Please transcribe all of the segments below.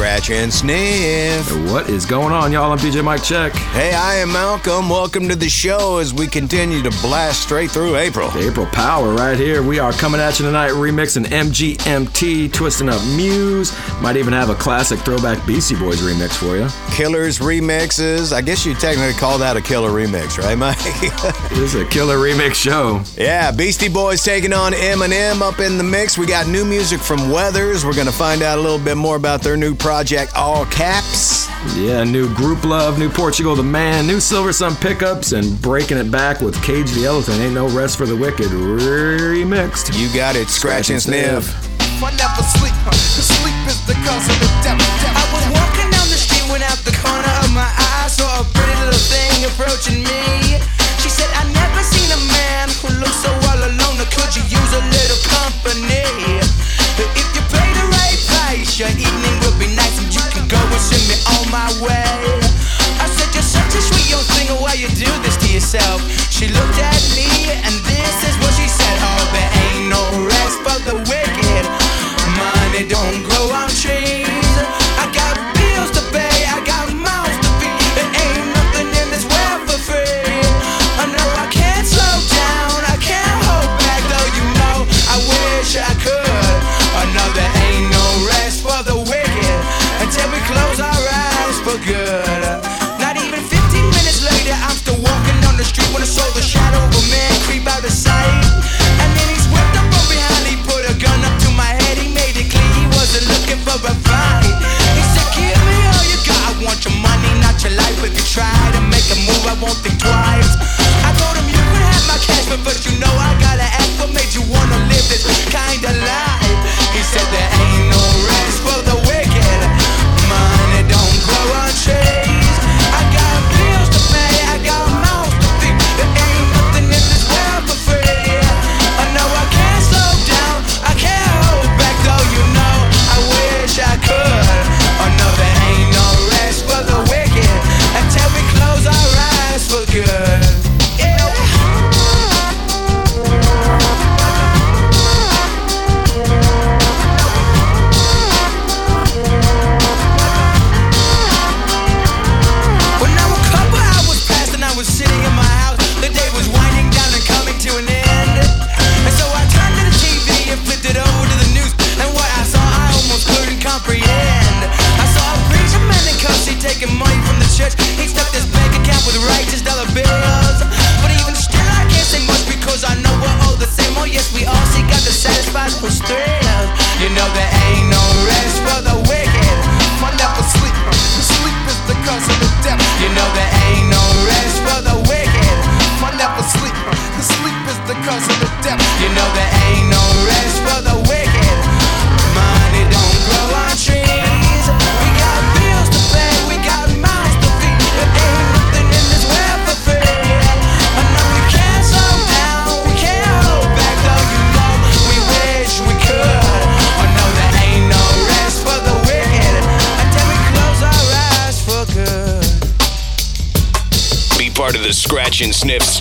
Scratch and sniff. What is going on, y'all? I'm DJ Mike Czech. Hey, I am Malcolm. Welcome to the show as we continue to blast straight through April. April Power right here. We are coming at you tonight, remixing MGMT, twisting up Muse. Might even have a classic throwback Beastie Boys remix for you. Killers remixes. I guess you technically call that a killer remix, right, Mike? this is a killer remix show. Yeah, Beastie Boys taking on Eminem up in the mix. We got new music from Weathers. We're going to find out a little bit more about their new project, All Caps. Yeah, new Grouplove, new Portugal the Man, new Silversun Pickups, and breaking it back with Cage the Elephant. Ain't no rest for the wicked. Remixed. You got it. Scratch, and sniff. I never sleep, huh? Cause sleep is the cause of the devil. I was walking down the street when out the corner of my eye saw a pretty little thing approaching me. She said, I never seen a man who looks so all alone. Or could you use a little company? If you pay the right price, your evening my way. I said, You're such a sweet young thing, why you do this to yourself? She looked at think twice. I told him you can have my cash, but first you know I of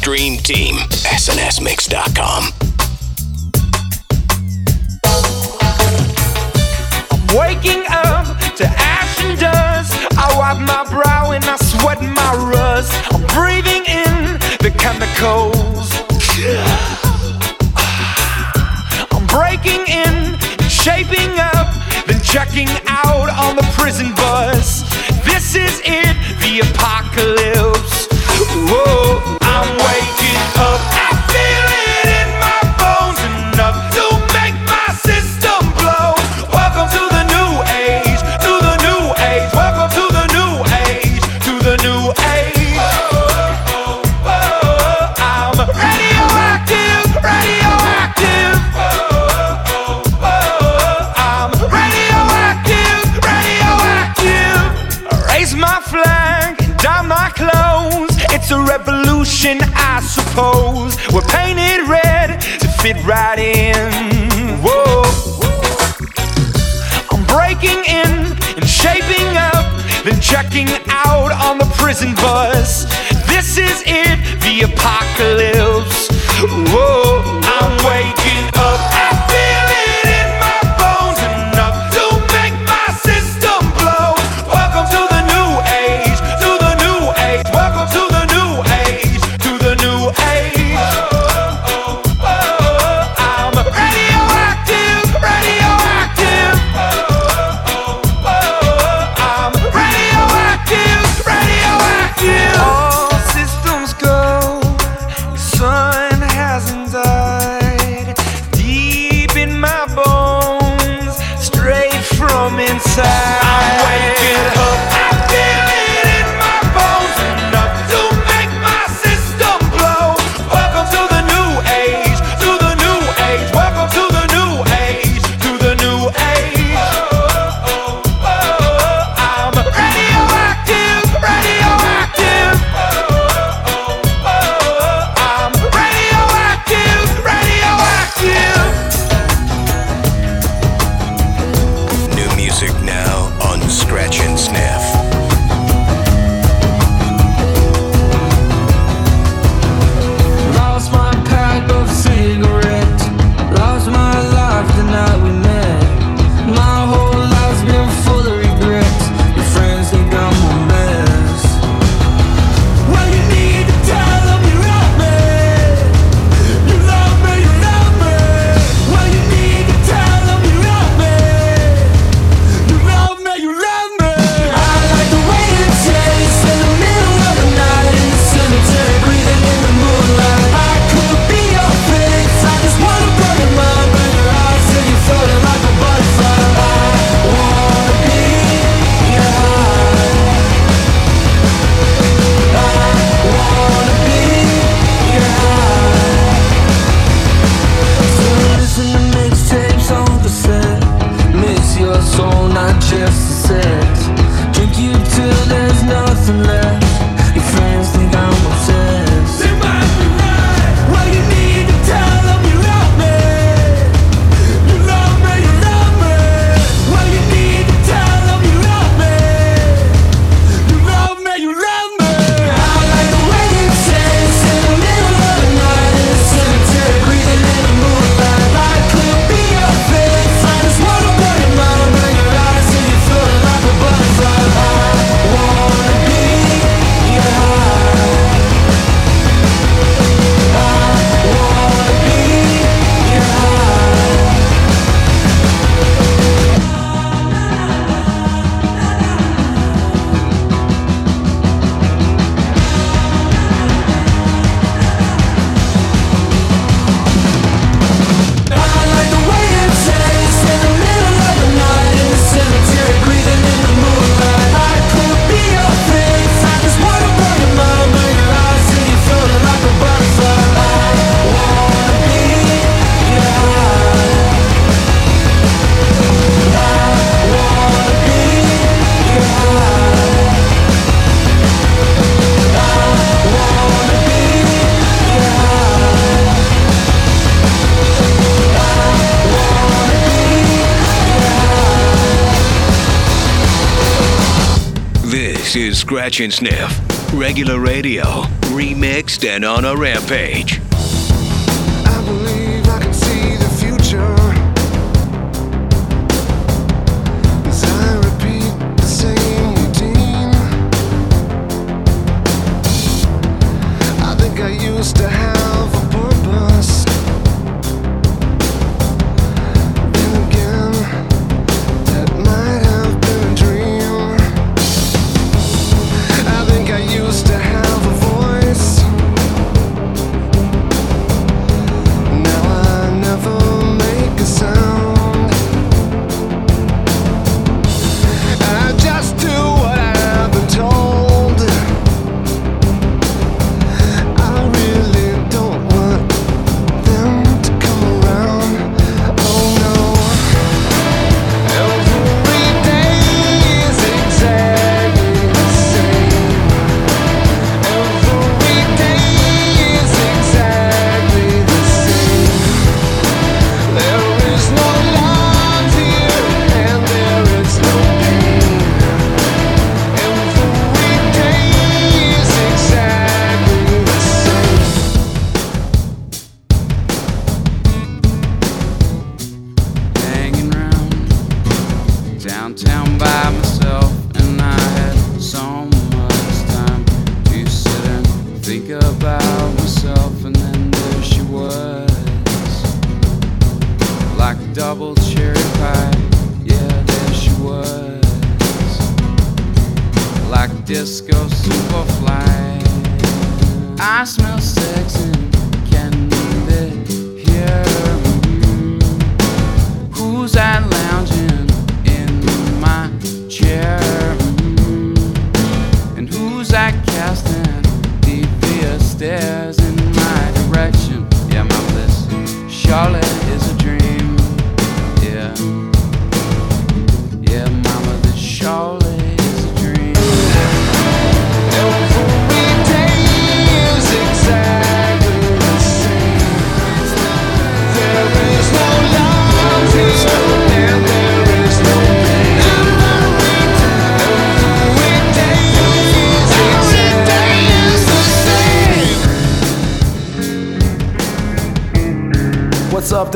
and Sniff. Regular radio, remixed and on a rampage.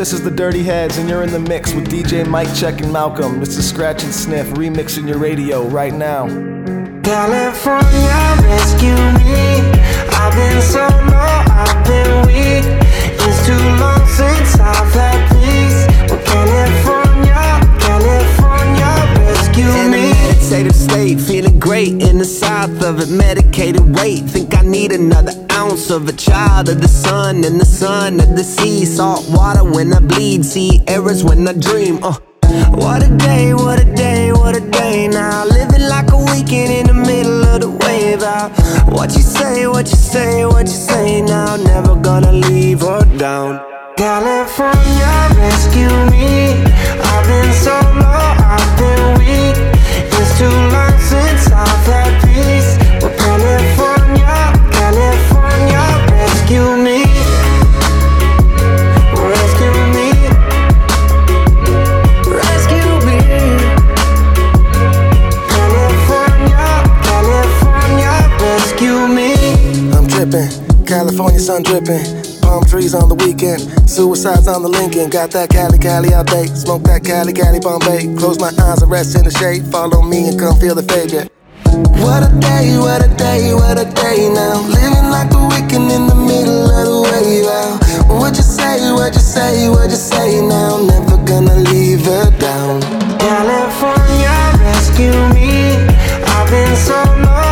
This is the Dirty Heads, and you're in the mix with DJ Mike Czech and Malcolm. This is Scratch and Sniff remixing your radio right now. California, rescue me. I've been so low, I've been weak. It's too long since I've had peace. Well, California, California, rescue me. In a me. meditative state, feeling great in the south of it. Medicated weight, think I need another ounce of a child of the sun and the sun of the sea. Salt water when I bleed, see errors when I dream. Uh. What a day, what a day, what a day now. Living like a weekend in the middle of the wave out. What you say, what you say, what you say now. Never gonna leave her down. Dripping. Palm trees on the weekend, suicides on the Lincoln. Got that Cali Cali out date, smoke that Cali Cali Bombay. Close my eyes and rest in the shade. Follow me and come feel the fade. What a day, what a day, what a day now. Living like a weekend in the middle of the wave out. What you say, what you say, what you say now. Never gonna leave her down. California, rescue me. I've been so low,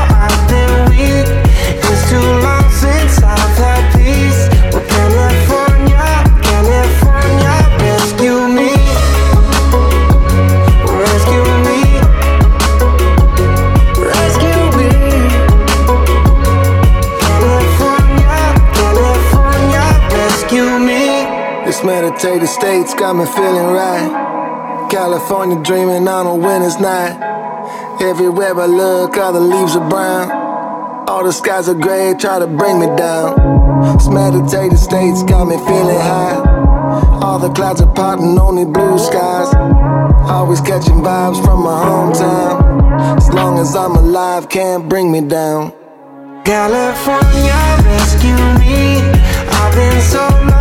Meditative state's got me feeling right. California dreaming on a winter's night. Everywhere I look, all the leaves are brown. All the skies are gray, try to bring me down. This meditative state's got me feeling high. All the clouds are parting, only blue skies. Always catching vibes from my hometown. As long as I'm alive, can't bring me down. California, rescue me. I've been so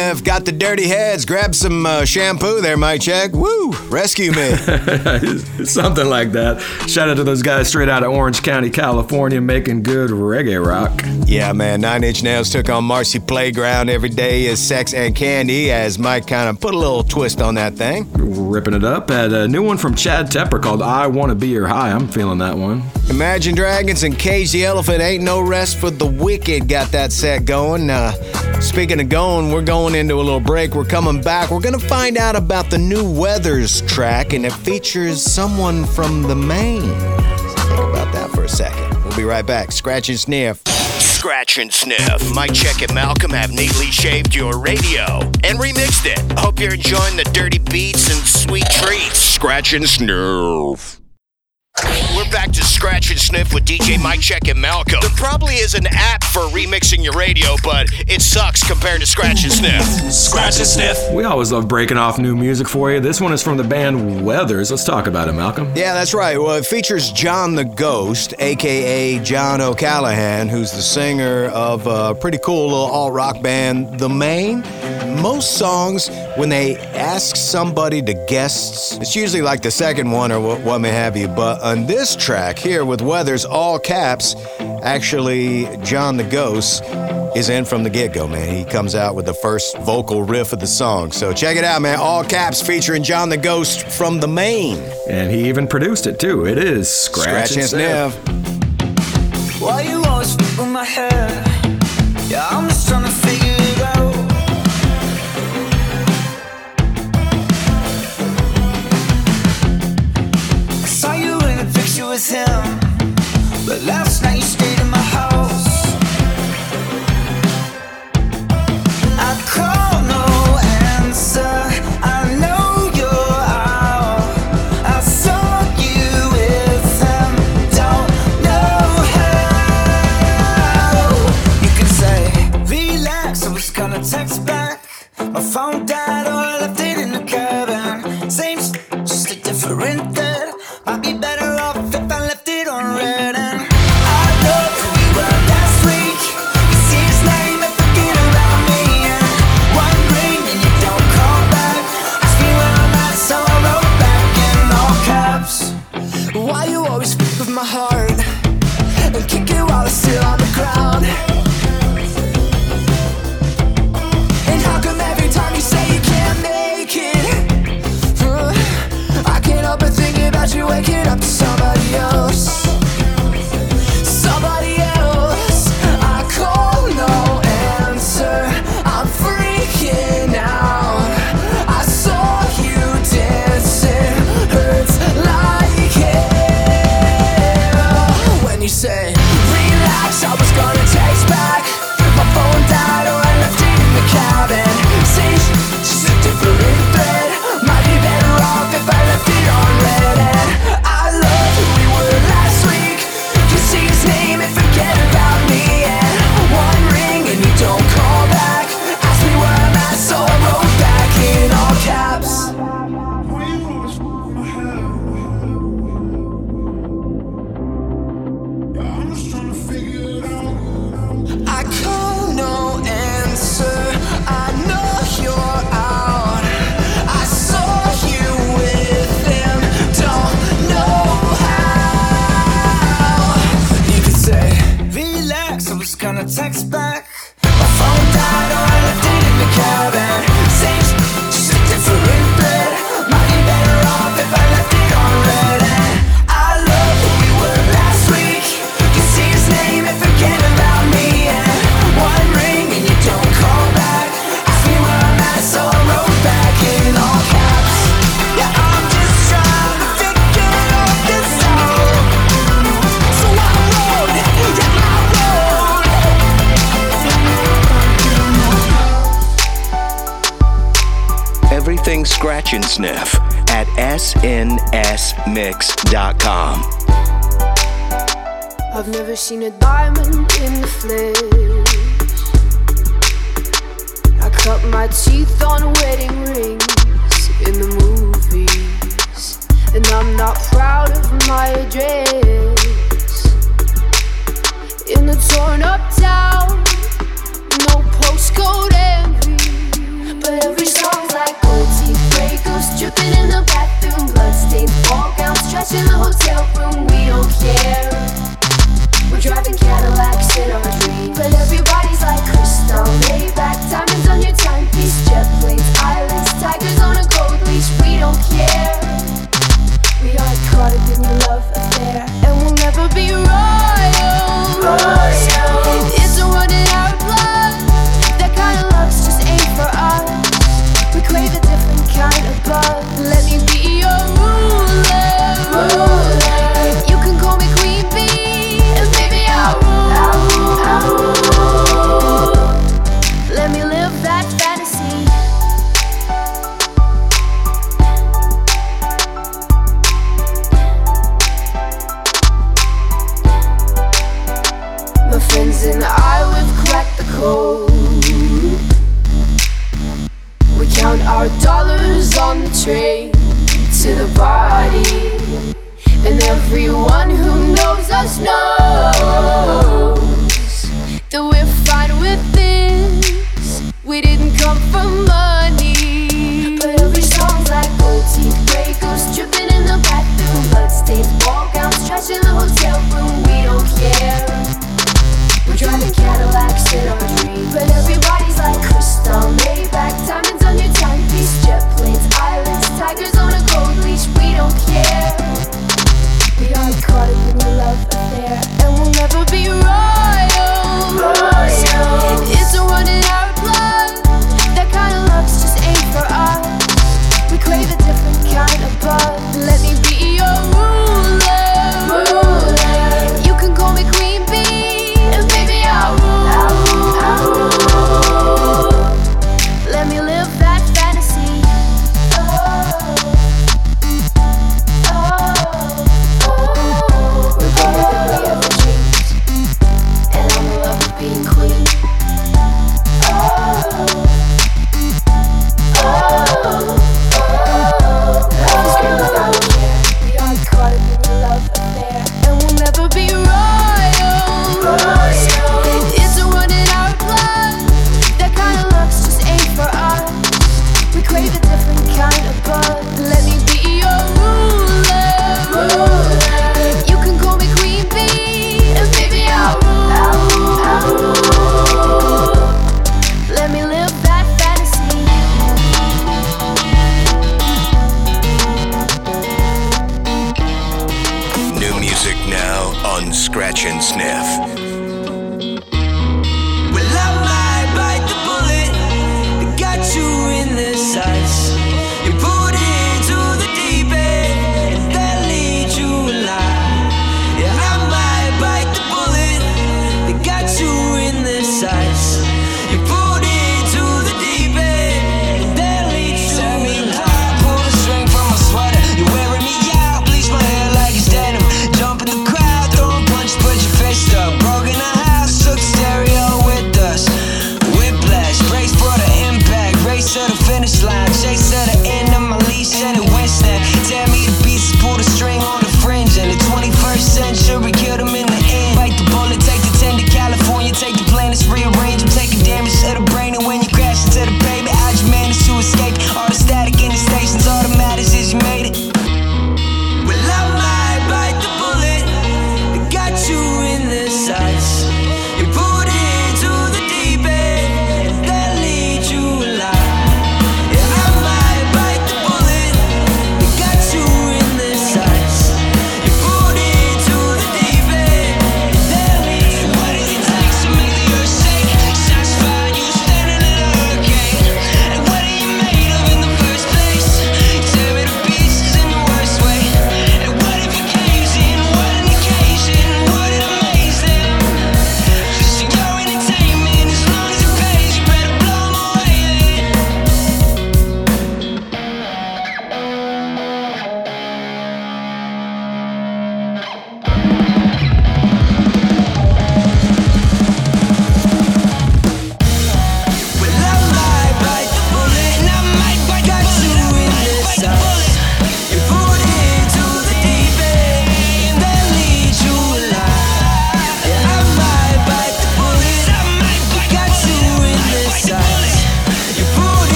the dirty heads. Grab some uh, shampoo there, Mike Czech. Woo! Rescue me. Something like that. Shout out to those guys straight out of Orange County, California, making good reggae rock. yeah, man. Nine Inch Nails took on Marcy Playground. Every day is sex and candy. As Mike kind of put a little twist on that thing. Ripping it up. Had a new one from Chad Tepper called I Wanna Be Your High. I'm feeling that one. Imagine Dragons and Cage the Elephant. Ain't no rest for the wicked. Got that set going. Uh, speaking of going, we're going into a little break. We're coming back. We're going to find out about the new Weathers track, and it features someone from the Maine. Think about that for a second. We'll be right back. Scratch and sniff. Scratch and Sniff. Mike Czech and Malcolm have neatly shaved your radio and remixed it. Hope you're enjoying the dirty beats and sweet treats. Scratch and Sniff. We're back to Scratch and Sniff with DJ Mike Czech and Malcolm. There probably is an app for remixing your radio, but it sucks compared to Scratch and Sniff. Scratch and Sniff. We always love breaking off new music for you. This one is from the band Weathers. Let's talk about it, Malcolm. Yeah, that's right. Well, it features John the Ghost, aka John O'Callaghan, who's the singer of a pretty cool little alt rock band, The Maine. Most songs, when they ask somebody to guess, it's usually like the second one or what, what may have you, but. Uh, on this track here with Weathers all caps, actually, John the Ghost is in from the get go, man. He comes out with the first vocal riff of the song. So check it out, man. All caps featuring John the Ghost from the Maine, And he even produced it, too. It is Scratch, Scratch and Sniff. Why you always my head? everything scratch and sniff at snsmix.com. I've never seen a diamond in the flesh. I cut my teeth on wedding rings in the movies, and I'm not proud of my address. In the torn up town, no postcode envy, but every song. Juice dripping in the bathroom, bloodstains, all gowns, trash in the hotel room. We don't care. We're driving Cadillacs in our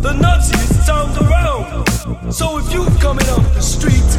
The Nazis sound around. So if you coming up the street,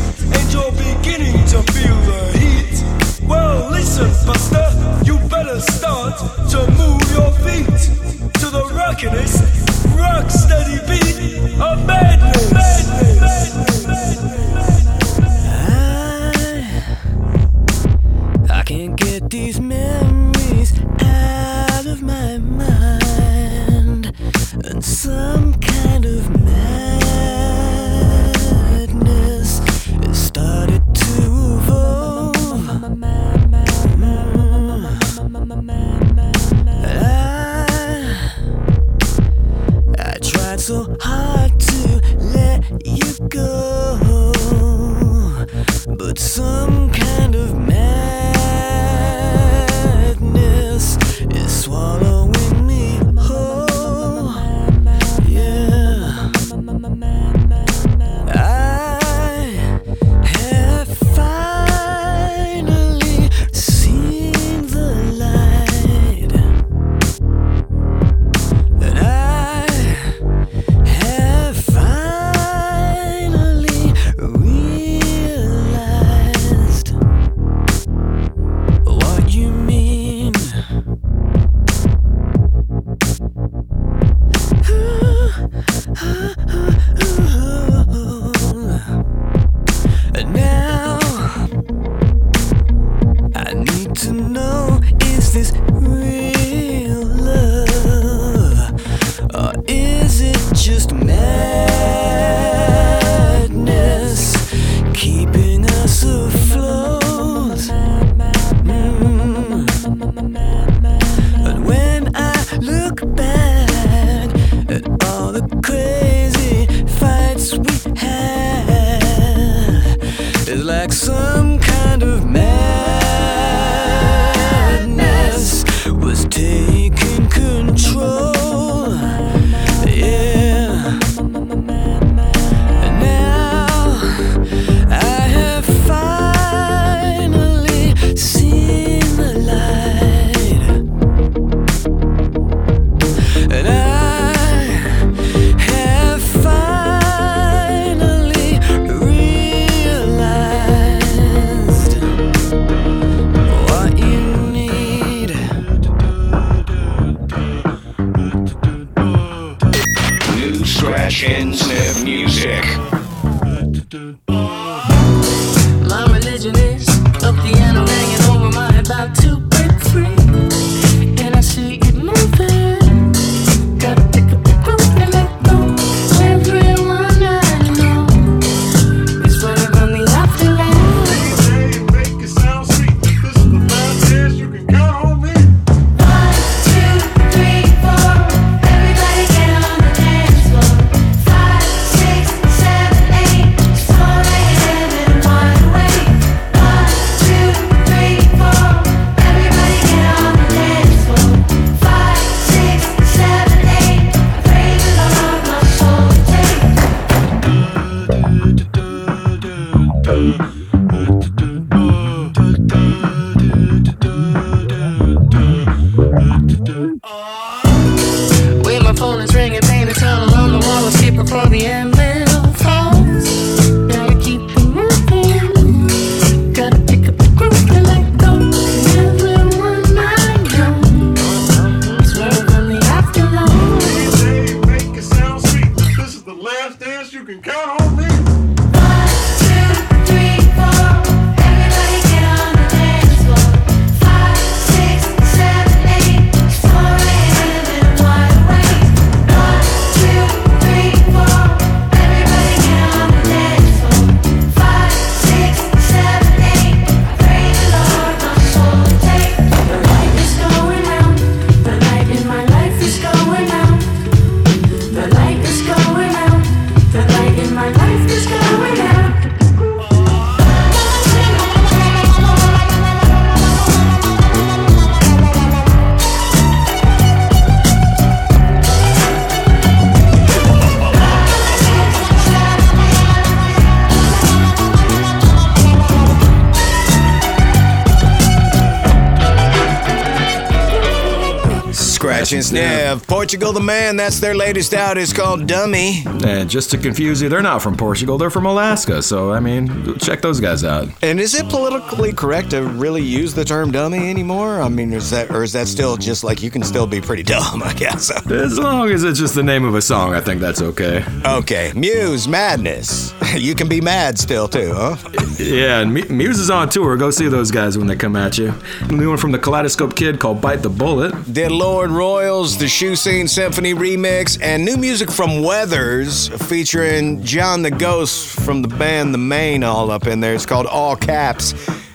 Portugal the Man, that's their latest out. It's called Dummy. And just to confuse you, they're not from Portugal, they're from Alaska. So, I mean, check those guys out. And is it politically correct to really use the term dummy anymore? I mean, is that or is that still just like you can still be pretty dumb, I guess. As long as it's just the name of a song, I think that's okay. Okay, Muse Madness. You can be mad still too, huh? Yeah, and Muse is on tour. Go see those guys when they come at you. New one from the Kaleidoscope Kid called Bite the Bullet. Dead Lorde Royals, the Shoe Scene Symphony remix, and new music from Weathers featuring John the Ghost from the band The Maine all up in there. It's called All Caps.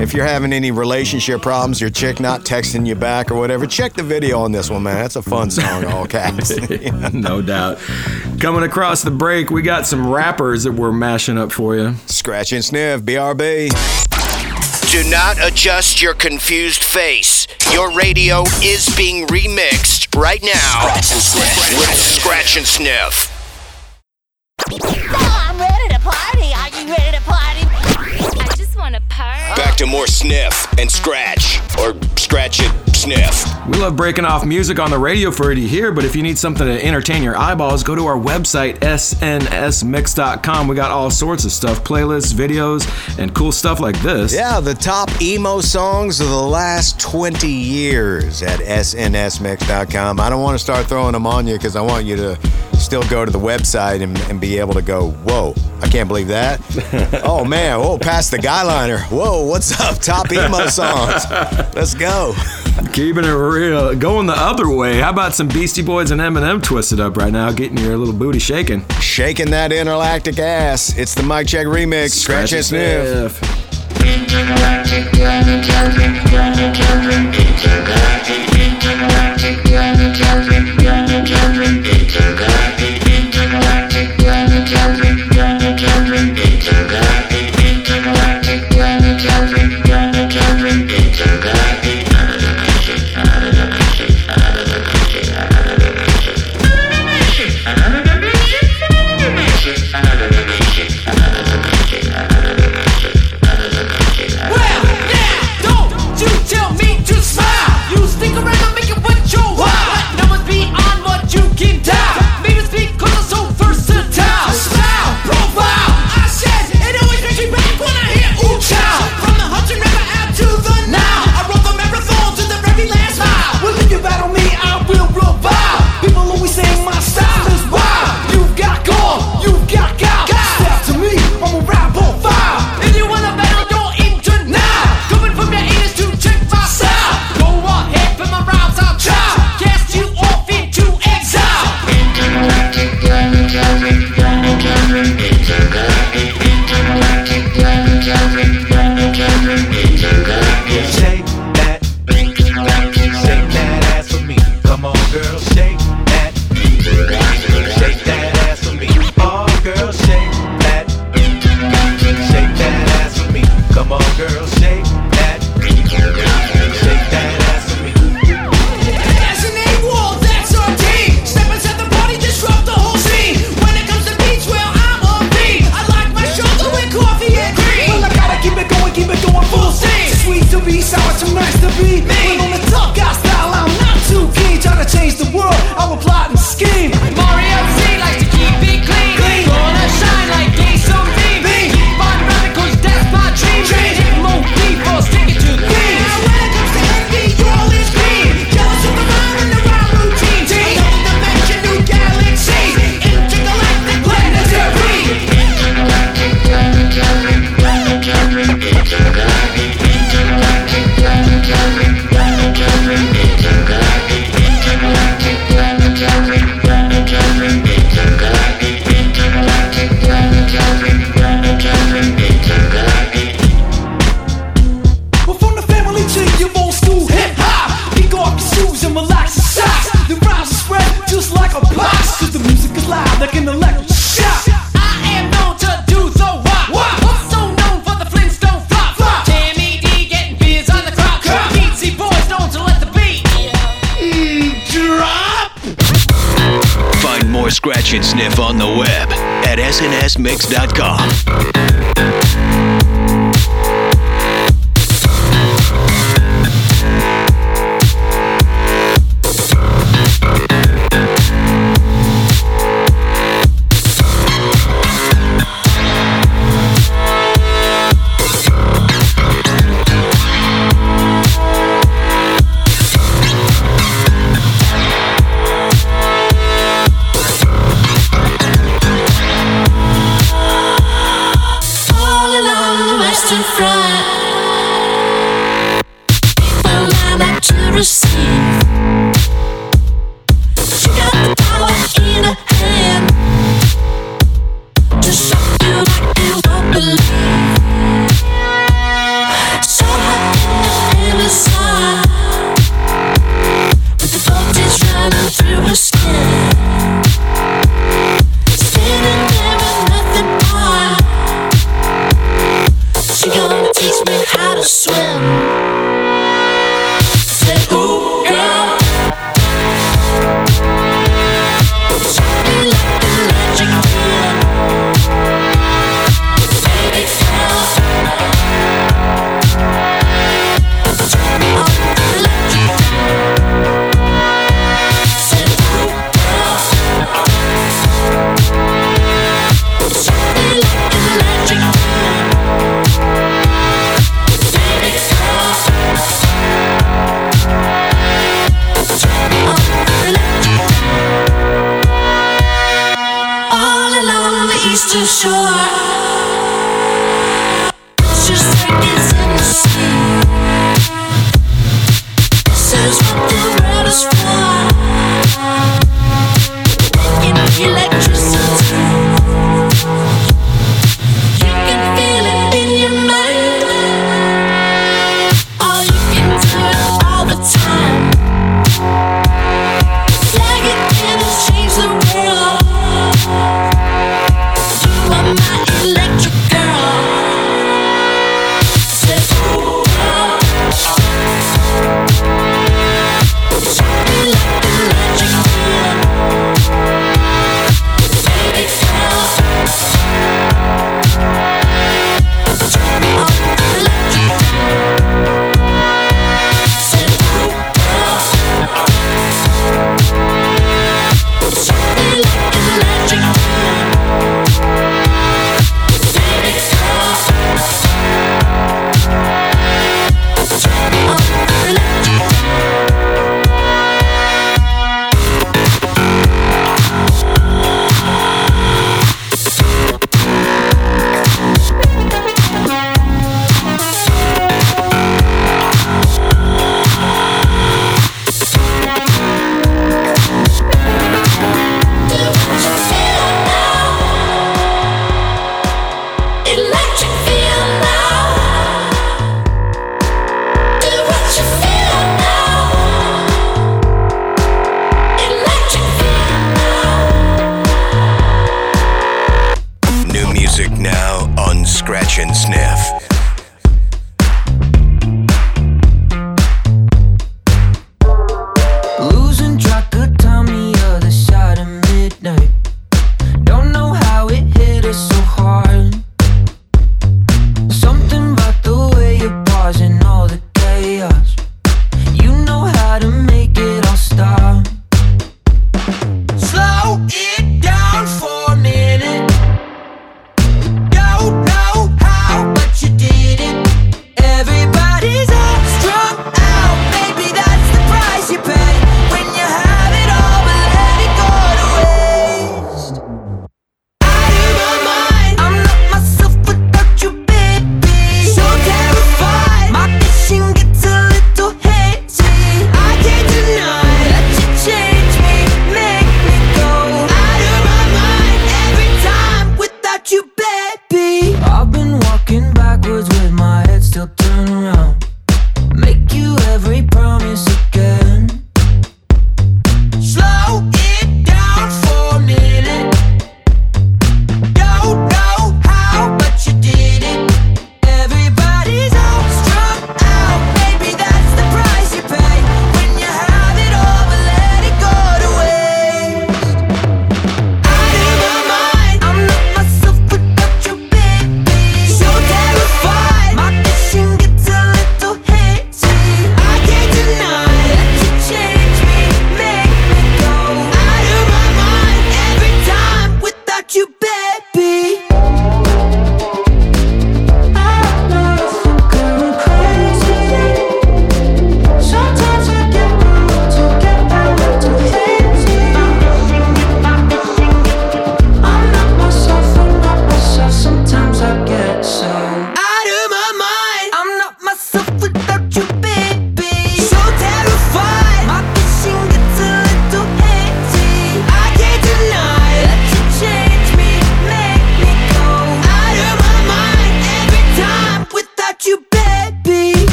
If you're having any relationship problems, your chick not texting you back or whatever, check the video on this one, man. That's a fun song, All Caps. no doubt. Coming across the break, we got some rappers that we're mashing up for you. Scratch and sniff, BRB. Do not adjust your confused face. Your radio is being remixed right now with Scratch and Sniff. I'm ready to party. Are you ready to party? I just want to party. Back to more Sniff and Scratch, or Scratch it, Sniff. We love breaking off music on the radio for you to hear, but if you need something to entertain your eyeballs, go to our website, snsmix.com. We got all sorts of stuff playlists, videos, and cool stuff like this. Yeah, the top emo songs of the last 20 years at snsmix.com. I don't want to start throwing them on you because I want you to still go to the website and, and be able to go, whoa, I can't believe that. oh man, oh, whoa, past the guy liner. Whoa, what's up? Top emo songs. Let's go. Keeping it real. Going the other way. How about some Beastie Boys and Eminem twisted up right now, getting your little booty shaking? Shaking that Intergalactic ass. It's the Mike Czech remix. Scratch, and sniff. Well, the web at snsmix.com.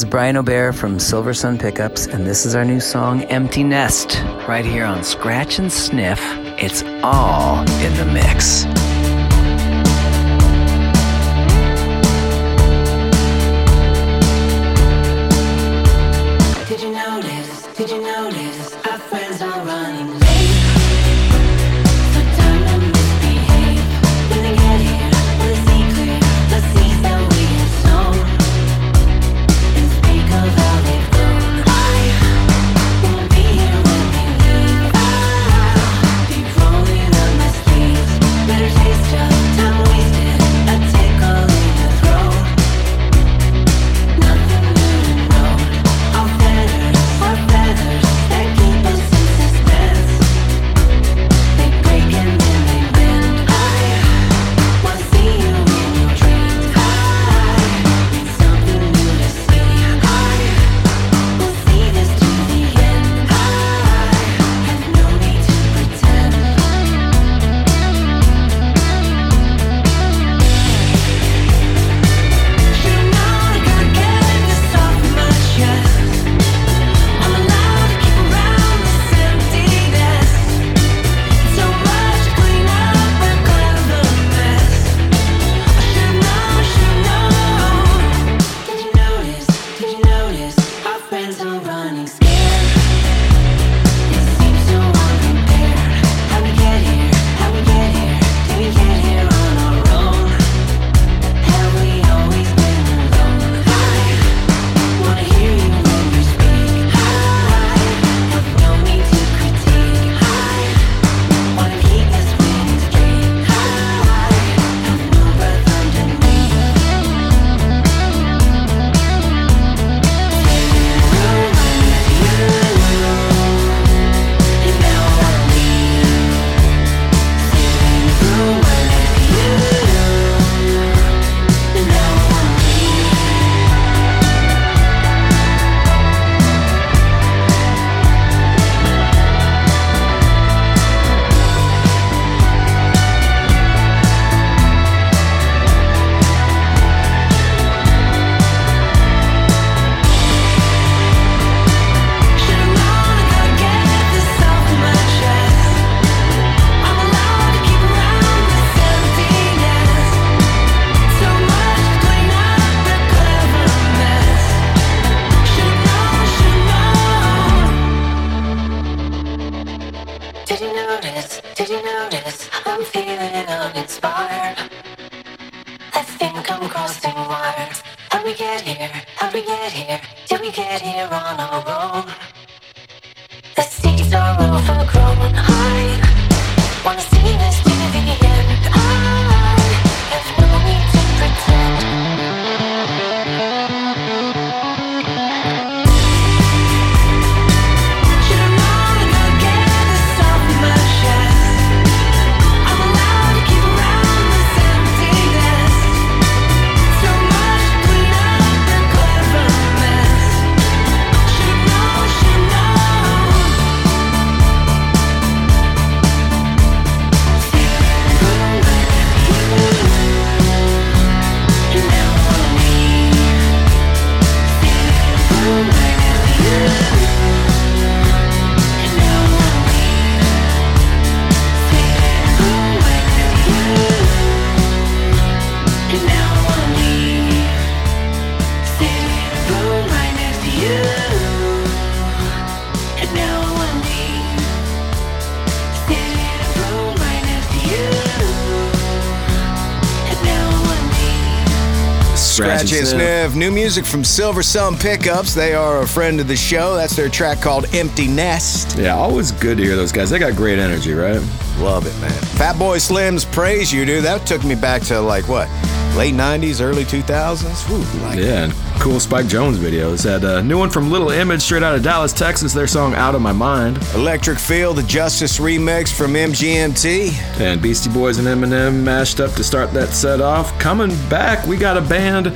is Brian Aubert from Silversun Pickups, and this is our new song, Empty Nest, right here on Scratch and Sniff. It's all in the mix. And Sniff. New music from Silversun Pickups. They are a friend of the show. That's their track called Empty Nest. Yeah, always good to hear those guys. They got great energy, right? Love it, man. Fatboy Slim's Praise You, dude. That took me back to like what? Late 90s, early 2000s? Whew, like Yeah, and cool Spike Jonze videos. Had a uh, new one from Little Image straight out of Dallas, Texas. Their song Out of My Mind. Electric Feel, the Justice remix from MGMT. And Beastie Boys and Eminem mashed up to start that set off. Coming back, we got a band.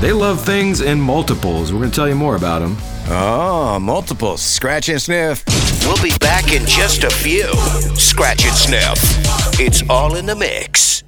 They love things in multiples. We're going to tell you more about them. Oh, ah, multiples. Scratch and Sniff. We'll be back in just a few. Scratch and sniff. It's all in the mix.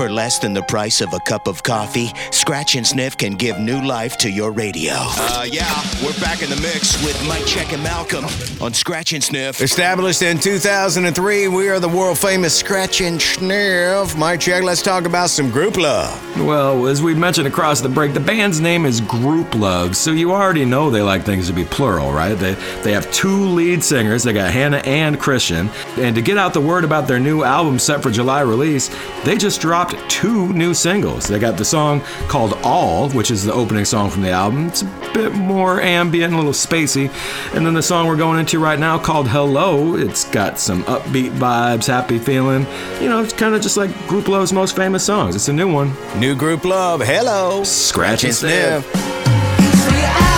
For less than the price of a cup of coffee, Scratch and Sniff can give new life to your radio. Uh, yeah, we're back in the mix with Mike Czech and Malcolm on Scratch and Sniff. Established in 2003, we are the world famous Scratch and Sniff. Mike Czech, let's talk about some Grouplove. Well, as we mentioned across the break, the band's name is Grouplove, so you already know they like things to be plural, right? They they have two lead singers. They got Hannah and Christian, and to get out the word about their new album set for July release, they just dropped two new singles. They got the song called All, which is the opening song from the album. It's a bit more ambient, a little spacey, and then the song we're going into right now called Hello. It's got some upbeat vibes, happy feeling. You know, it's kind of just like Grouplove's most famous songs. It's a new one. New Grouplove. Hello. Scratch and sniff. on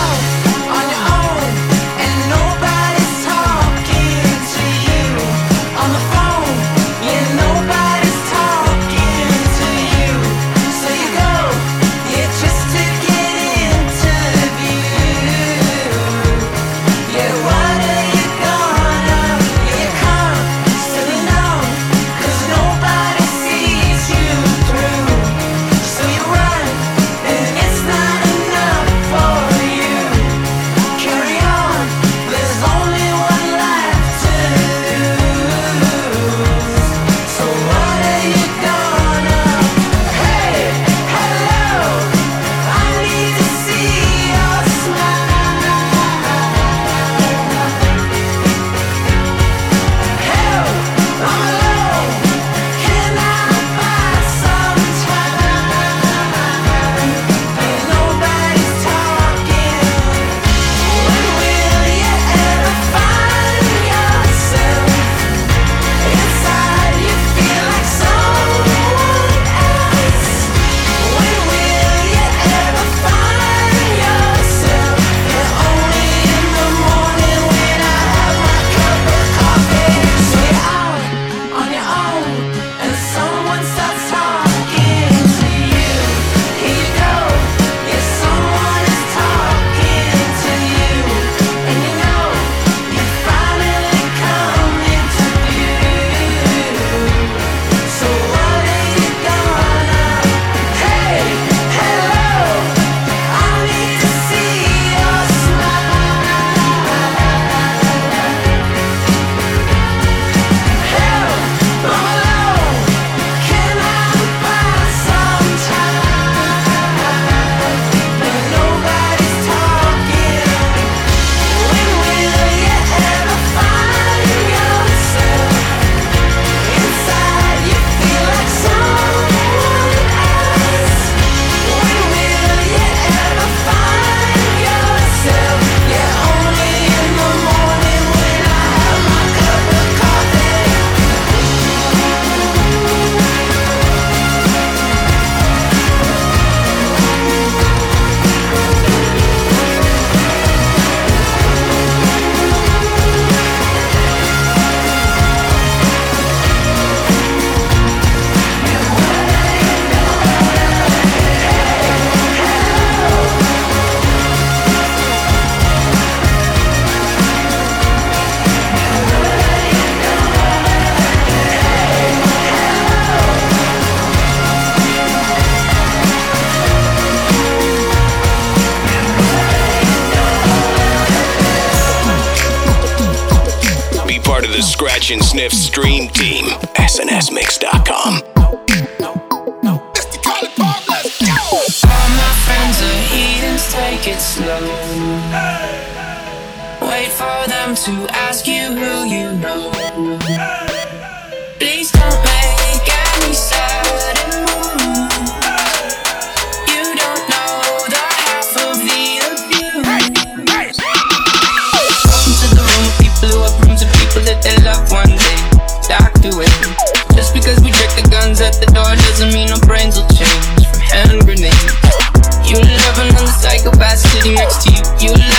next to you. You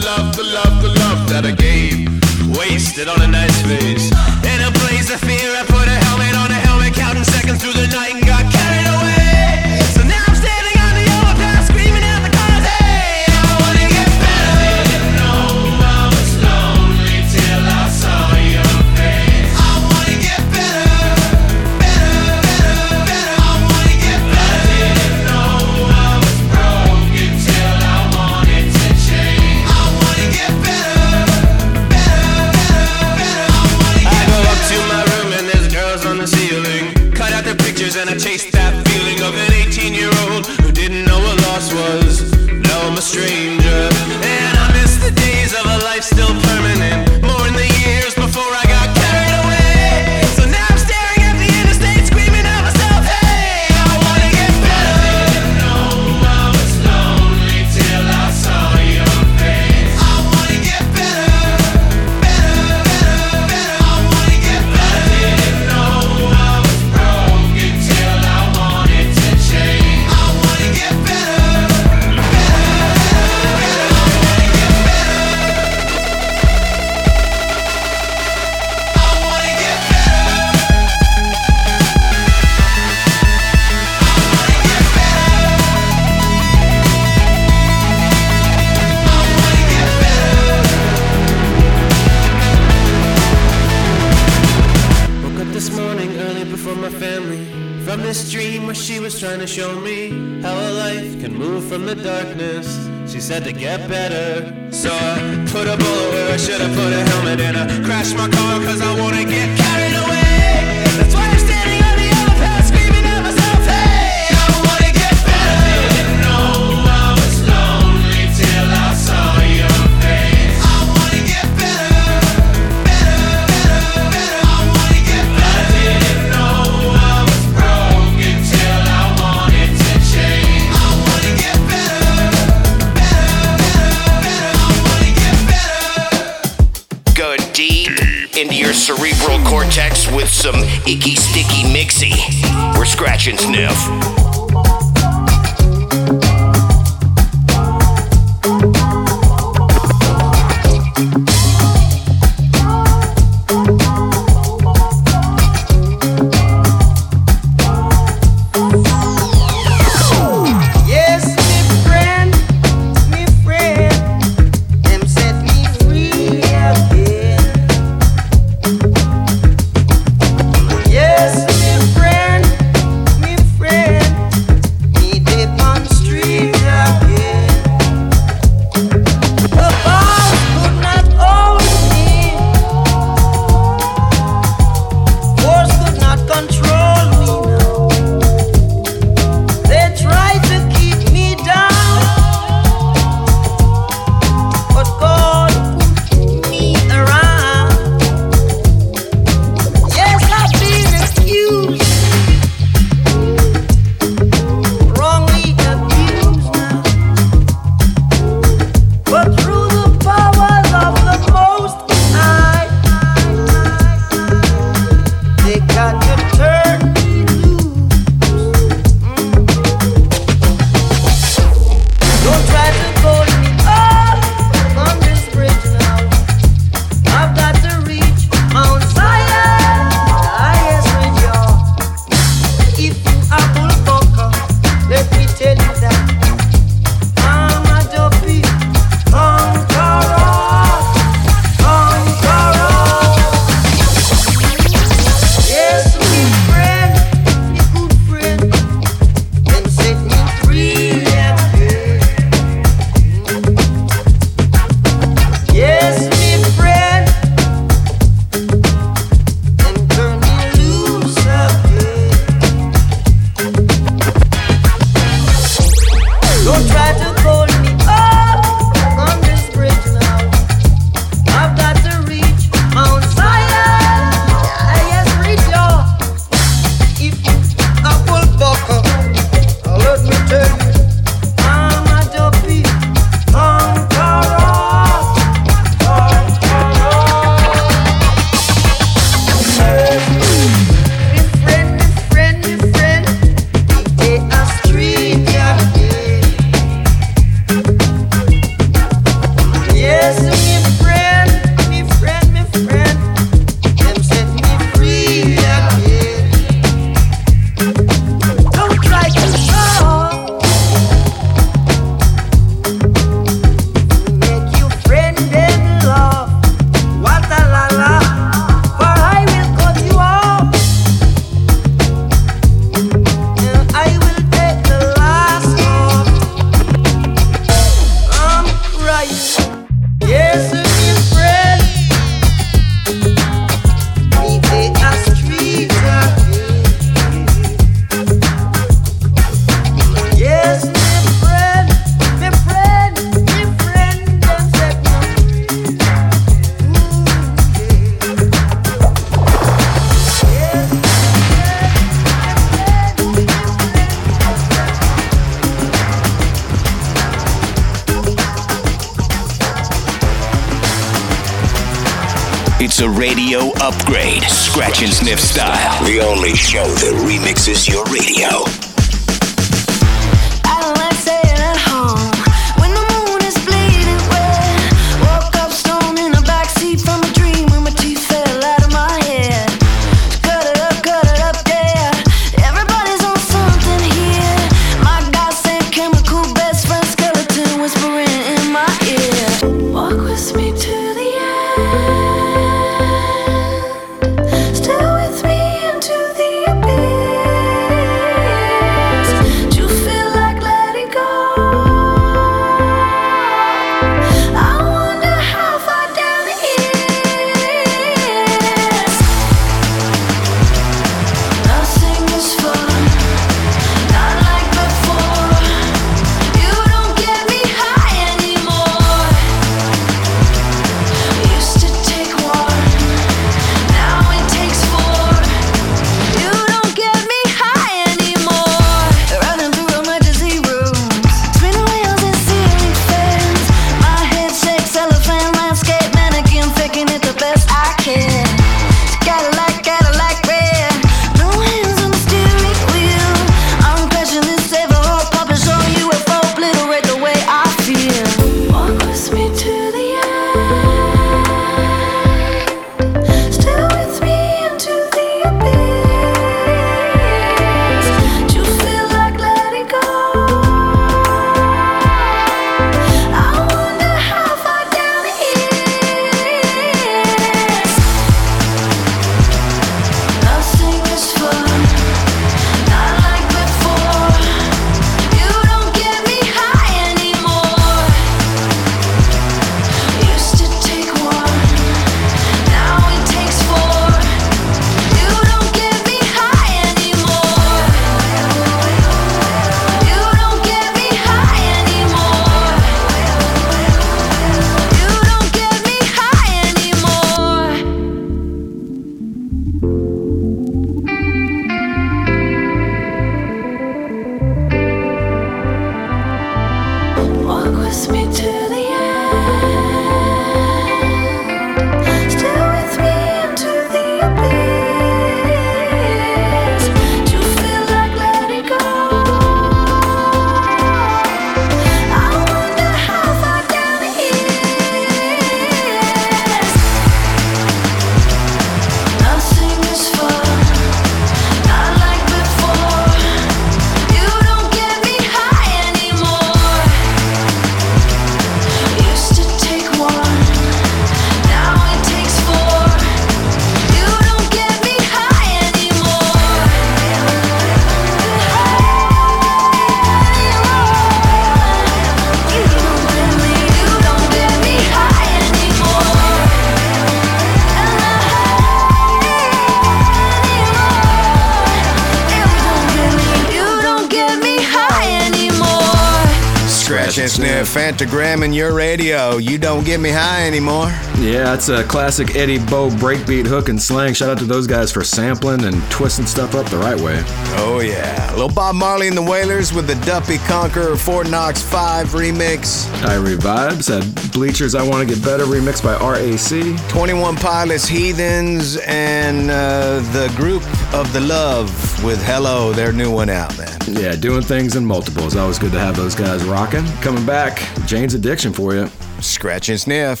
It's a classic Eddie Bo breakbeat hook and slang. Shout out to those guys for sampling and twisting stuff up the right way. Oh, yeah. Little Bob Marley and the Wailers with the Duppy Conqueror Fort Knox 5 remix. Irie Vibes had Bleachers I Want to Get Better remixed by RAC. 21 Pilots Heathens and uh, the group of the Love with Hello, their new one out, man. Yeah, doing things in multiples. Always good to have those guys rocking. Coming back, Jane's Addiction for you. Scratch and sniff.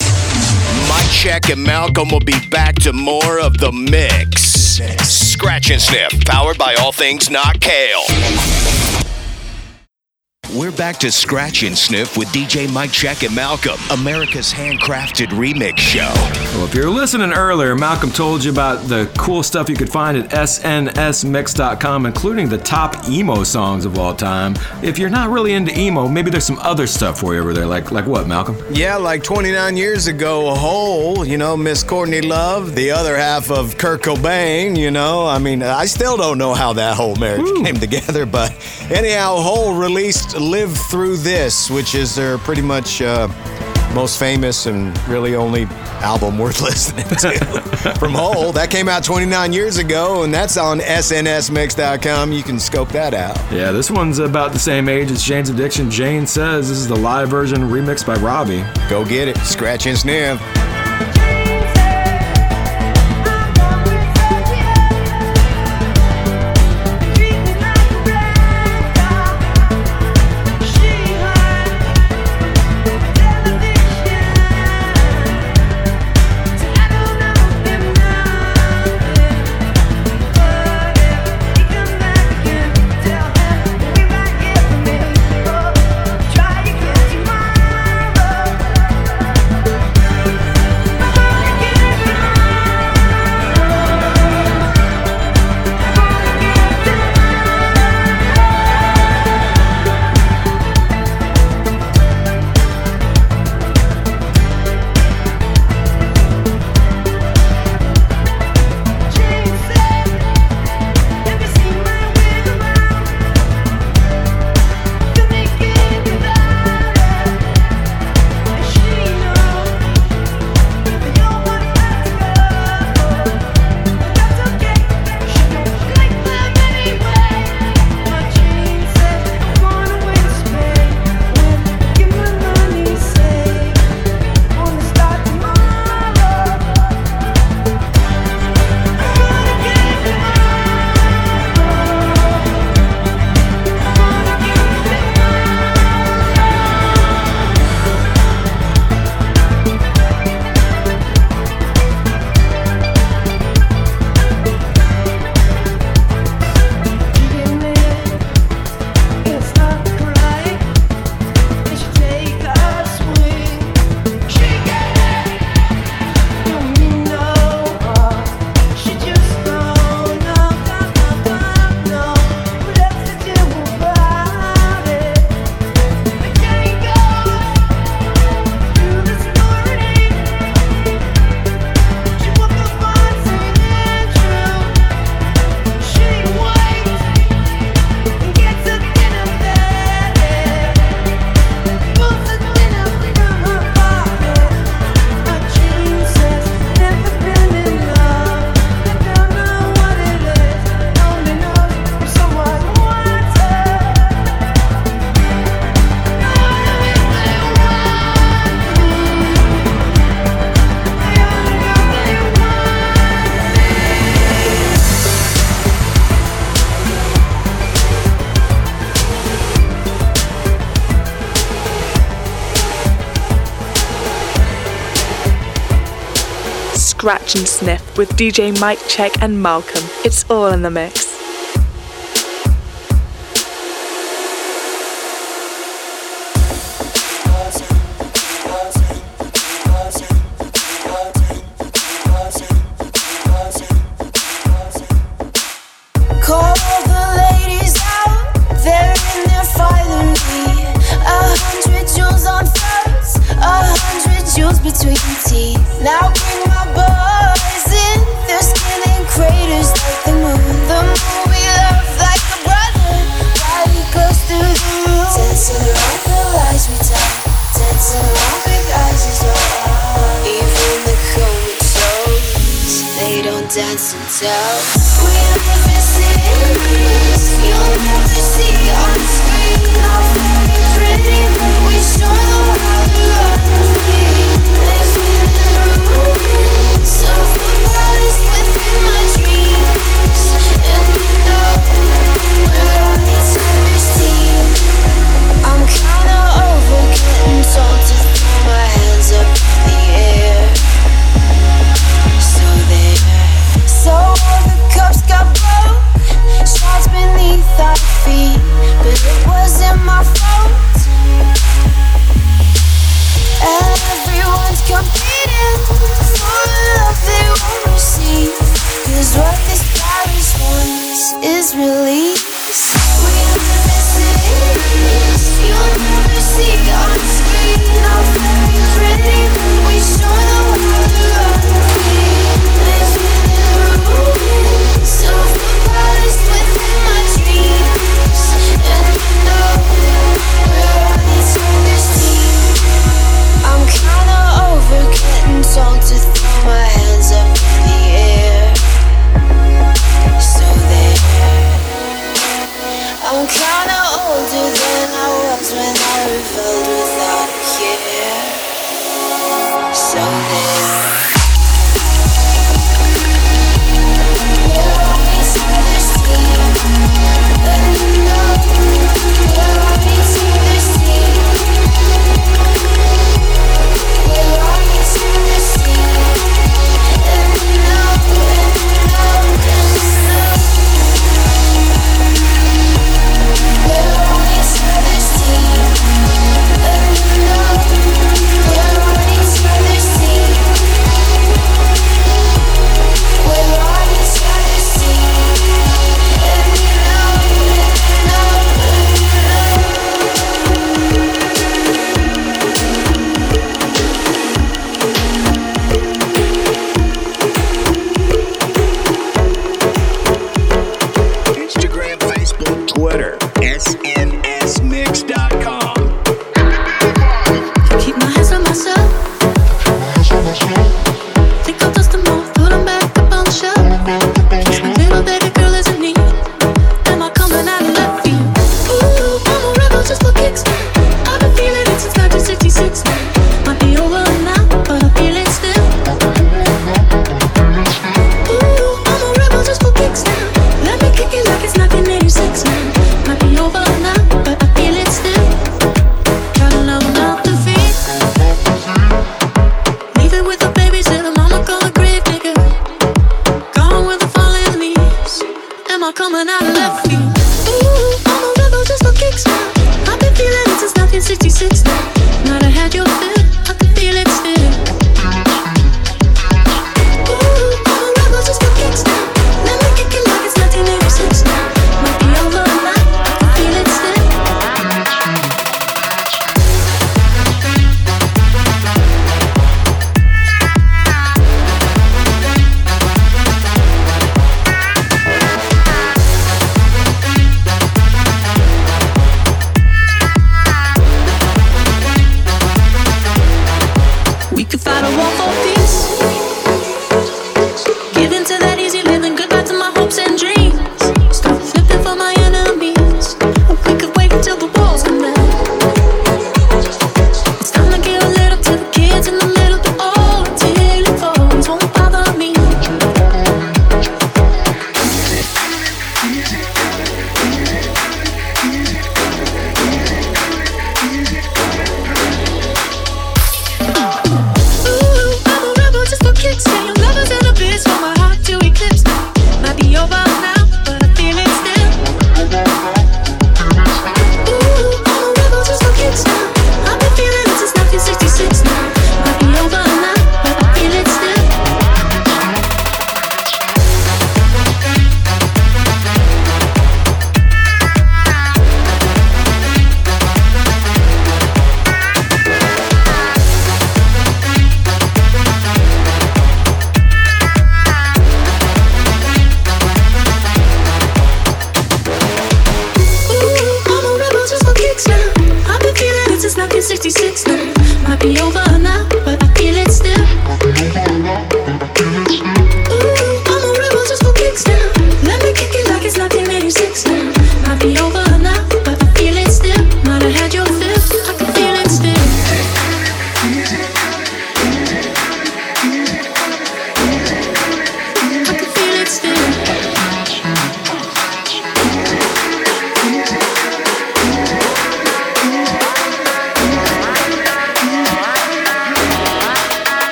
Czech and Malcolm will be back to more of the mix. Scratch and Sniff, powered by All Things Not Kale. We're back to Scratch and Sniff with DJ Mike Czech and Malcolm, America's handcrafted remix show. Well, if you're listening earlier, Malcolm told you about the cool stuff you could find at snsmix.com, including the top emo songs of all time. If you're not really into emo, maybe there's some other stuff for you over there. Like like what, Malcolm? Yeah, like 29 years ago, a hole, you know, Miss Courtney Love, the other half of Kurt Cobain, you know. I mean, I still don't know how that whole marriage came together, but anyhow, Hole released Live Through This, which is their pretty much uh, most famous and really only album worth listening to from Hole. That came out 29 years ago, and that's on snsmix.com. You can scope that out. Yeah, this one's about the same age as Jane's Addiction. Jane says this is the live version remixed by Ravi. Go get it. Scratch and sniff. Scratch and Sniff with DJ Mike Czech and Malcolm. It's all in the mix.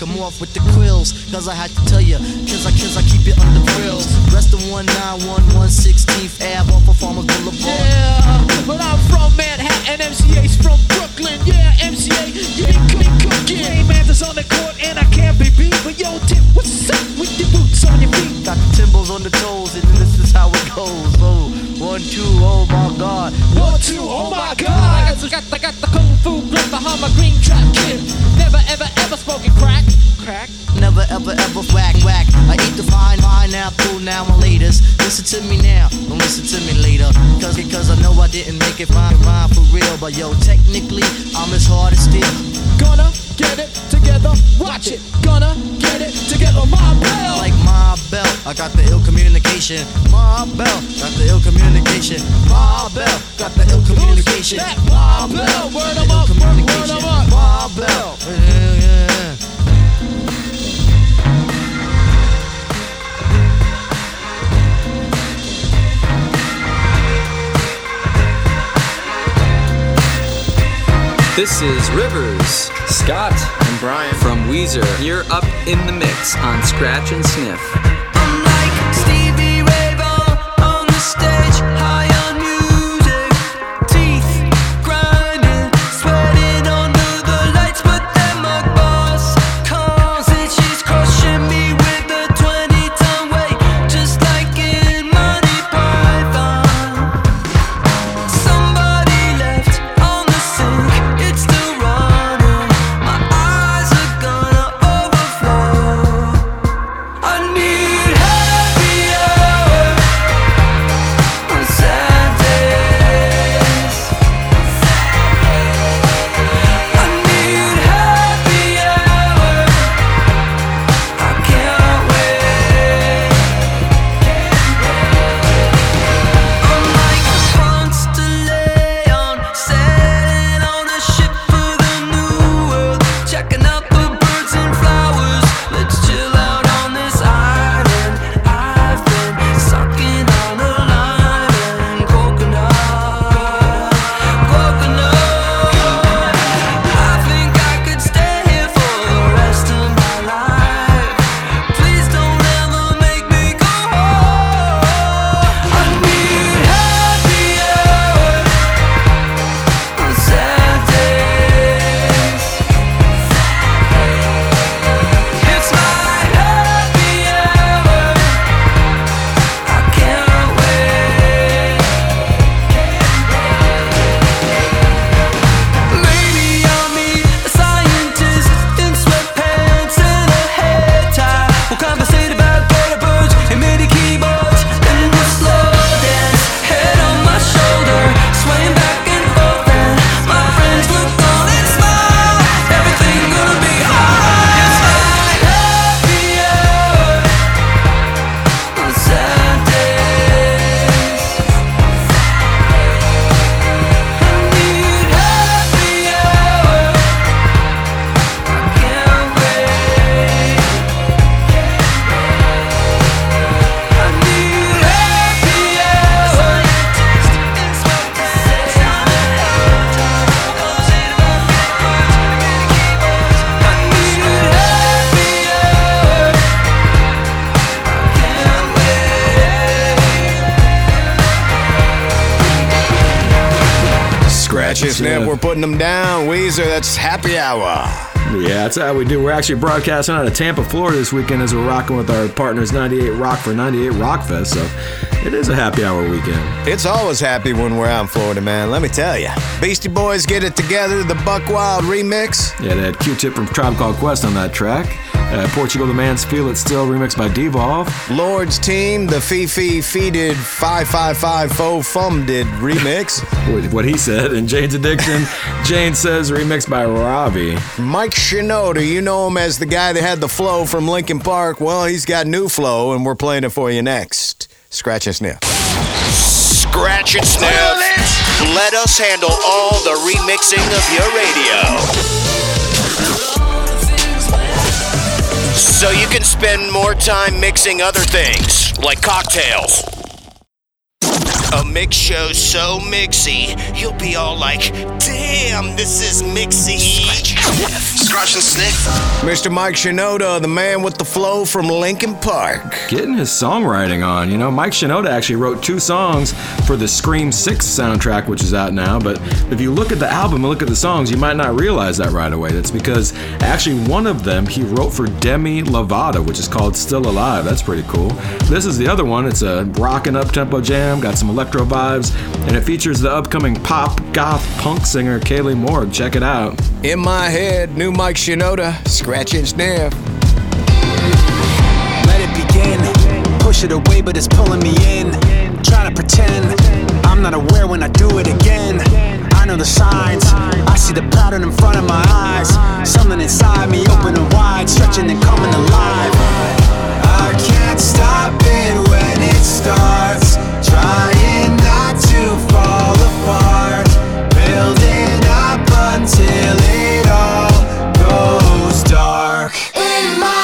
them off with the krills. Cause I had to tell ya, kids like kids I keep it under grills. Rest of 19116th Ave off of Farmers Boulevard. Yeah, well I'm from Manhattan, MCA's from Brooklyn. Yeah, MCA, you ain't clean cooking. Game Anthers on the court and I can't be beat. But yo, Tip, what's up with your boots on your feet? Got the timbals on the toes and this is how it goes. Oh, one, two, oh my god. One, two, oh my god. I got the, got the kung fu grip, the hammer green trap kid. Never, ever, ever spoken crack crack. Never ever ever whack whack. I eat the fine fine fool now and laters. Listen to me now, don't listen to me later. Cause because I know I didn't make it fine fine for real. But yo, technically I'm as hard as steel. Gonna get it together, watch it. Gonna get it together, my bell. Like my belt, I got the ill communication. My belt, got the ill communication. My belt, got the ill communication. My bell. word of up, word up. My belt. This is Rivers, Scott, and Brian from Weezer. You're up in the mix on Scratch and Sniff. Putting them down. Weezer, that's happy hour. Yeah, that's how we do. We're actually broadcasting out of Tampa, Florida this weekend as we're rocking with our partners 98 Rock for 98 Rock Fest. So it is a happy hour weekend. It's always happy when we're out in Florida, man. Let me tell you. Beastie Boys get it together, the Buckwild remix. Yeah, they had Q-Tip from Tribe Called Quest on that track. Uh, Portugal the Man's Feel It Still remixed by Devolve. Lorde's team, the Fei-Fei Feided 555 Faux Fum did remix. What- what he said. And Jane's Addiction, Jane says remixed by Ravi. Mike Shinoda, you know him as the guy that had the flow from Linkin Park. Well, he's got new flow, and we're playing it for you next. Scratch and sniff. Scratch and sniff. Let us handle all the remixing of your radio. So you can spend more time mixing other things, like cocktails. A mix show so mixy, you'll be all like, damn, this is mixy. Scratch and sniff. Mr. Mike Shinoda, the man with the flow from Linkin Park. Getting his songwriting on. You know, Mike Shinoda actually wrote two songs for the Scream 6 soundtrack, which is out now. But if you look at the album and look at the songs, you might not realize that right away. That's because actually one of them he wrote for Demi Lovato, which is called Still Alive. That's pretty cool. This is the other one. It's a rockin' up tempo jam, got some electro vibes, and it features the upcoming pop goth punk singer Kailee Morgue. Check it out. In my head, new Mike Shinoda, scratch and sniff. Let it begin. Push it away, but it's pulling me in. Trying to pretend I'm not aware when I do it again. I know the signs. I see the pattern in front of my eyes. Something inside me open and wide, stretching and coming alive. I can't stop it when it starts. Trying not to fall apart. Building up until it In my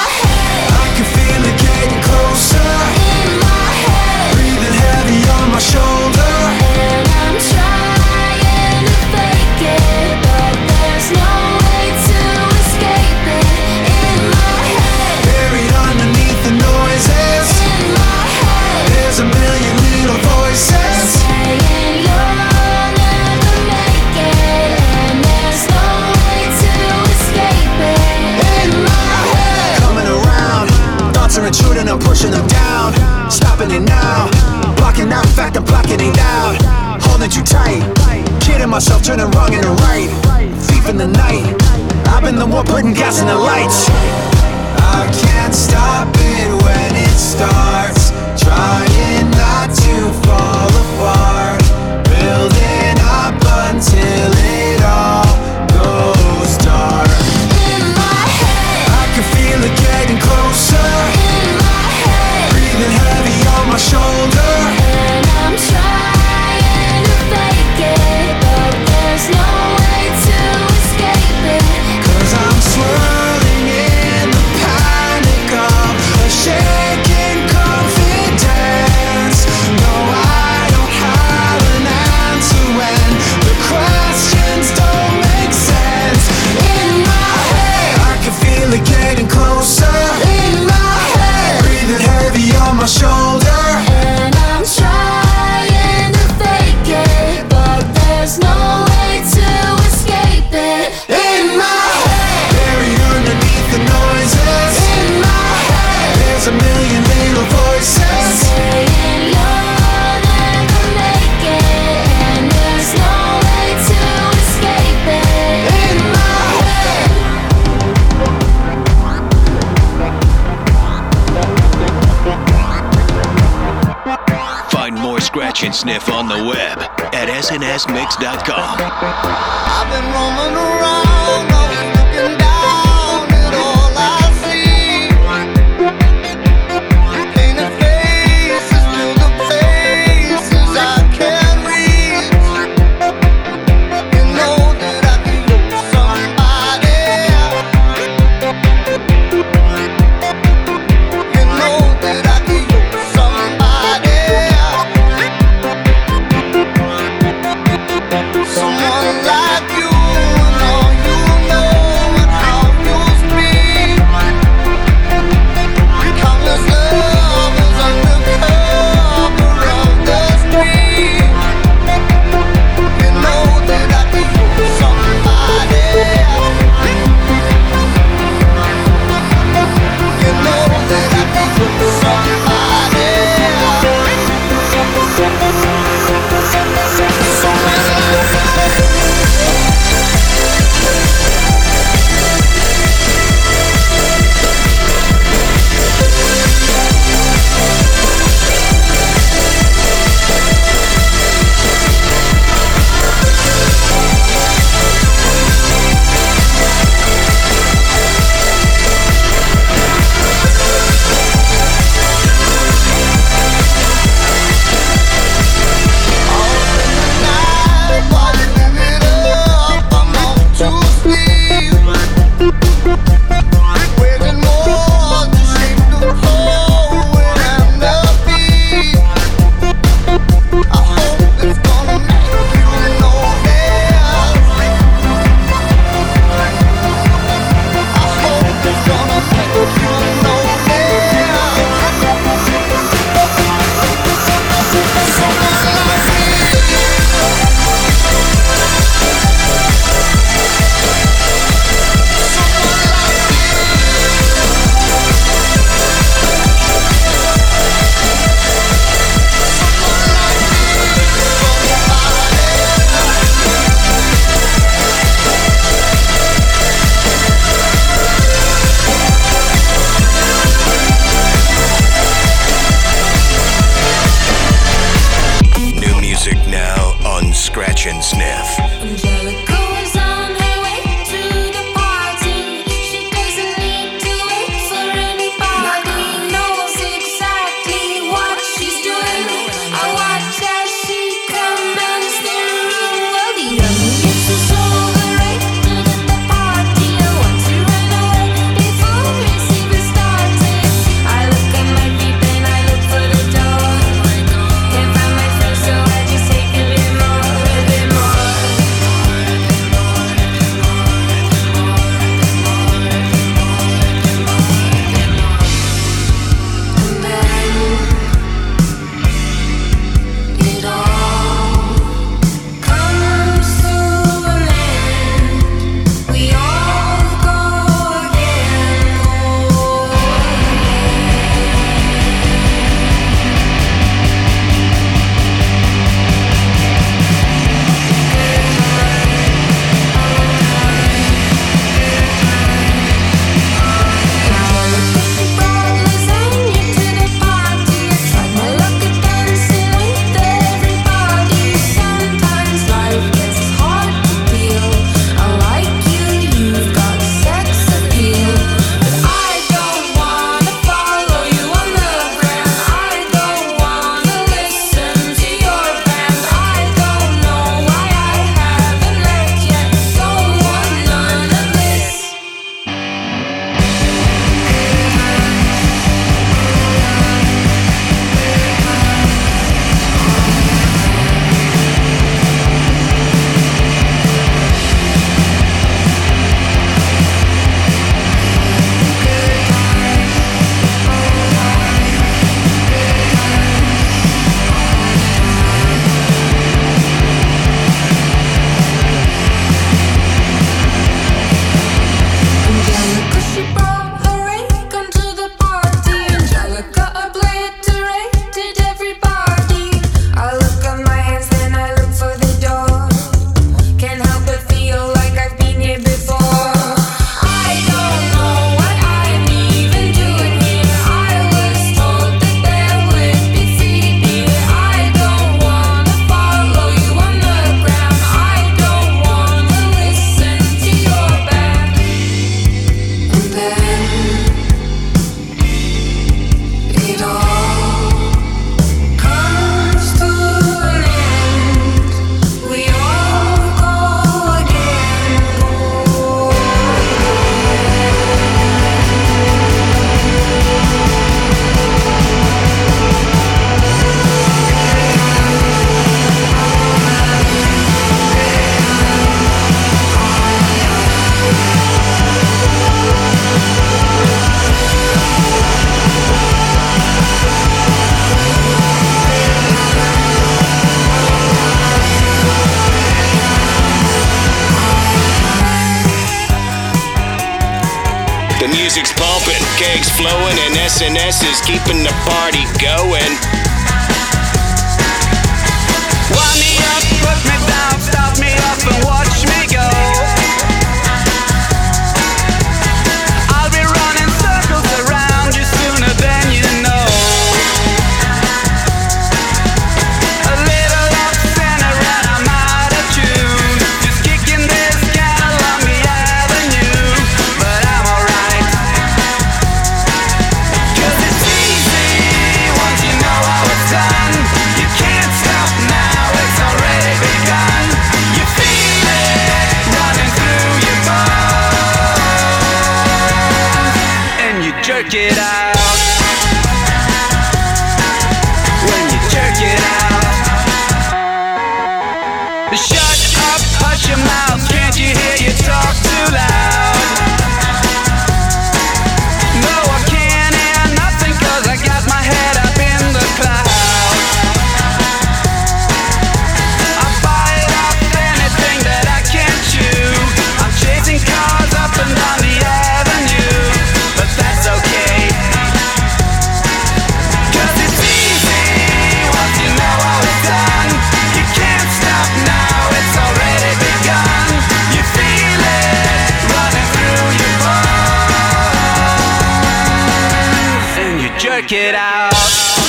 jerk it out.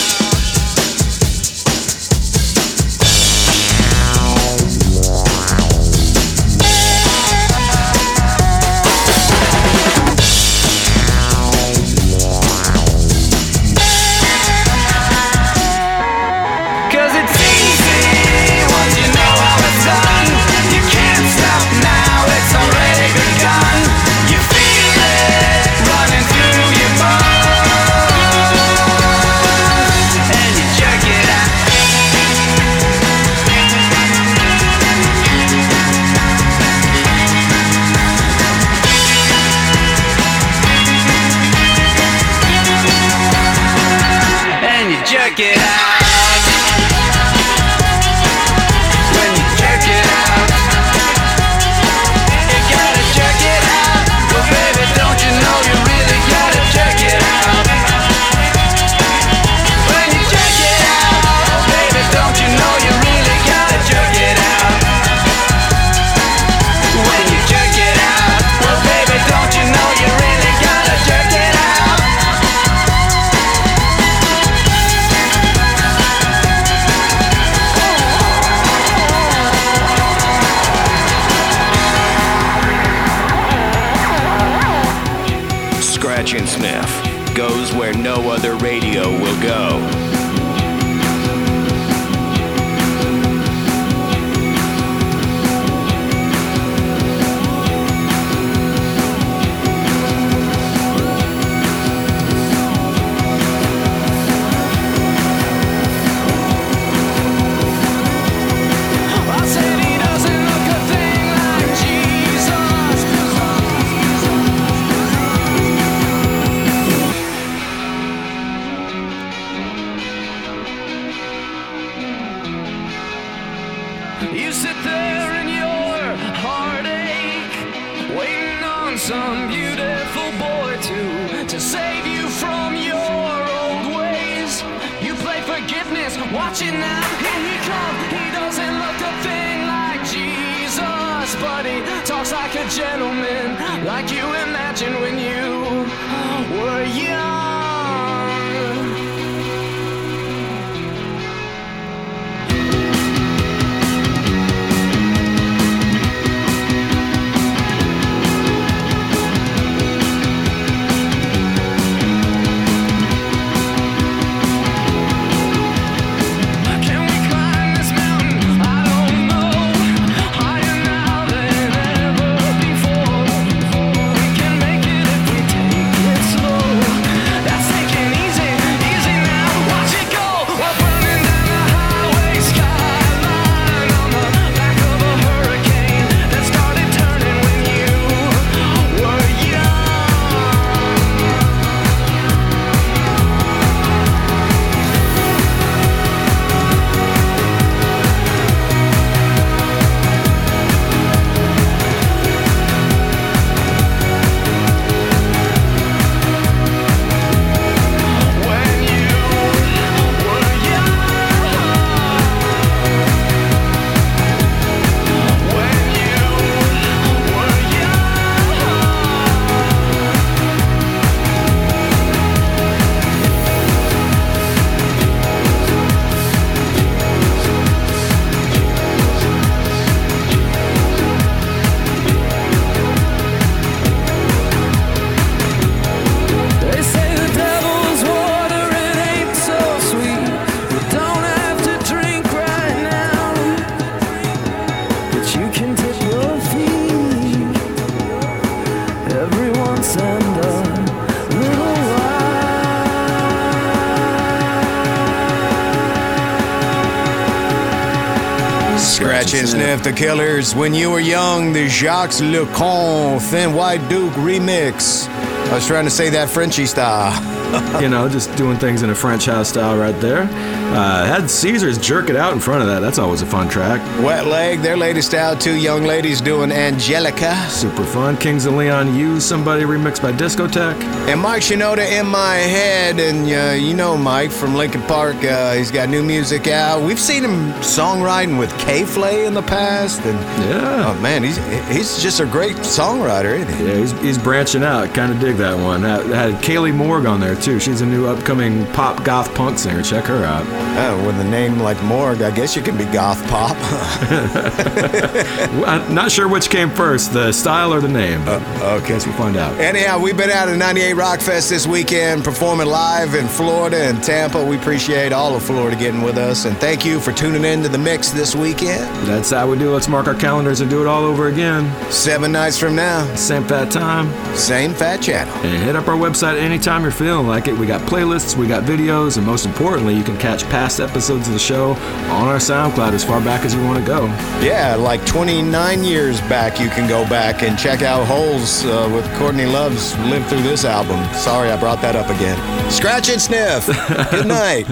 69, The Killers, When You Were Young, the Jacques Lu Cont Thin White Duke remix. I was trying to say that Frenchy style. you know, just doing things in a French house style right there. Uh, had Caesars jerk it out in front of that. That's always a fun track. Wet Leg, their latest out, two young ladies doing Angelica. Super fun. Kings of Leon, Use Somebody remixed by Discotech. And Mike Shinoda in my head, and uh, you know Mike from Linkin Park. Uh, he's got new music out. We've seen him songwriting with K.Flay in the past, and yeah, oh man, he's he's just a great songwriter, isn't he? Yeah, he's, he's branching out. Kind of dig that one. Had, had Kailee Morgue on there too. She's a new upcoming pop goth punk singer. Check her out. Uh, with a name like Morgue, I guess you can be goth pop. I'm not sure which came first, the style or the name. Uh, okay, guess we'll find out. Anyhow, we've been out at 98 Rock Fest this weekend, performing live in Florida and Tampa. We appreciate all of Florida getting with us, and thank you for tuning in to the mix this weekend. That's how we do. Let's mark our calendars and do it all over again. Seven nights from now, same fat time, same fat channel. And hit up our website anytime you're feeling like it. We got playlists, we got videos, and most importantly, you can catch past episodes of the show on our SoundCloud as far back as you want to go. Yeah, like 29 years back, you can go back and check out Hole's uh, with Courtney Love's Live Through This album. Sorry, I brought that up again. Scratch and sniff. Good night.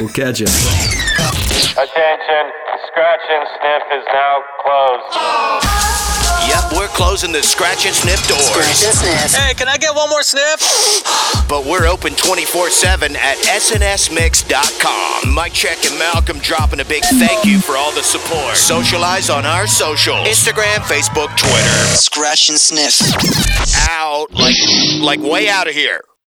we'll catch you. Attention, Scratch and Sniff is now closed. Yep, we're closing the Scratch and Sniff doors. Scratch and Sniff. Hey, can I get one more sniff? But we're open 24 7 at snsmix.com. Mike Czech and Malcolm dropping a big thank you for all the support. Socialize on our socials Instagram, Facebook, Twitter. Scratch and Sniff. Out. Like, like way out of here.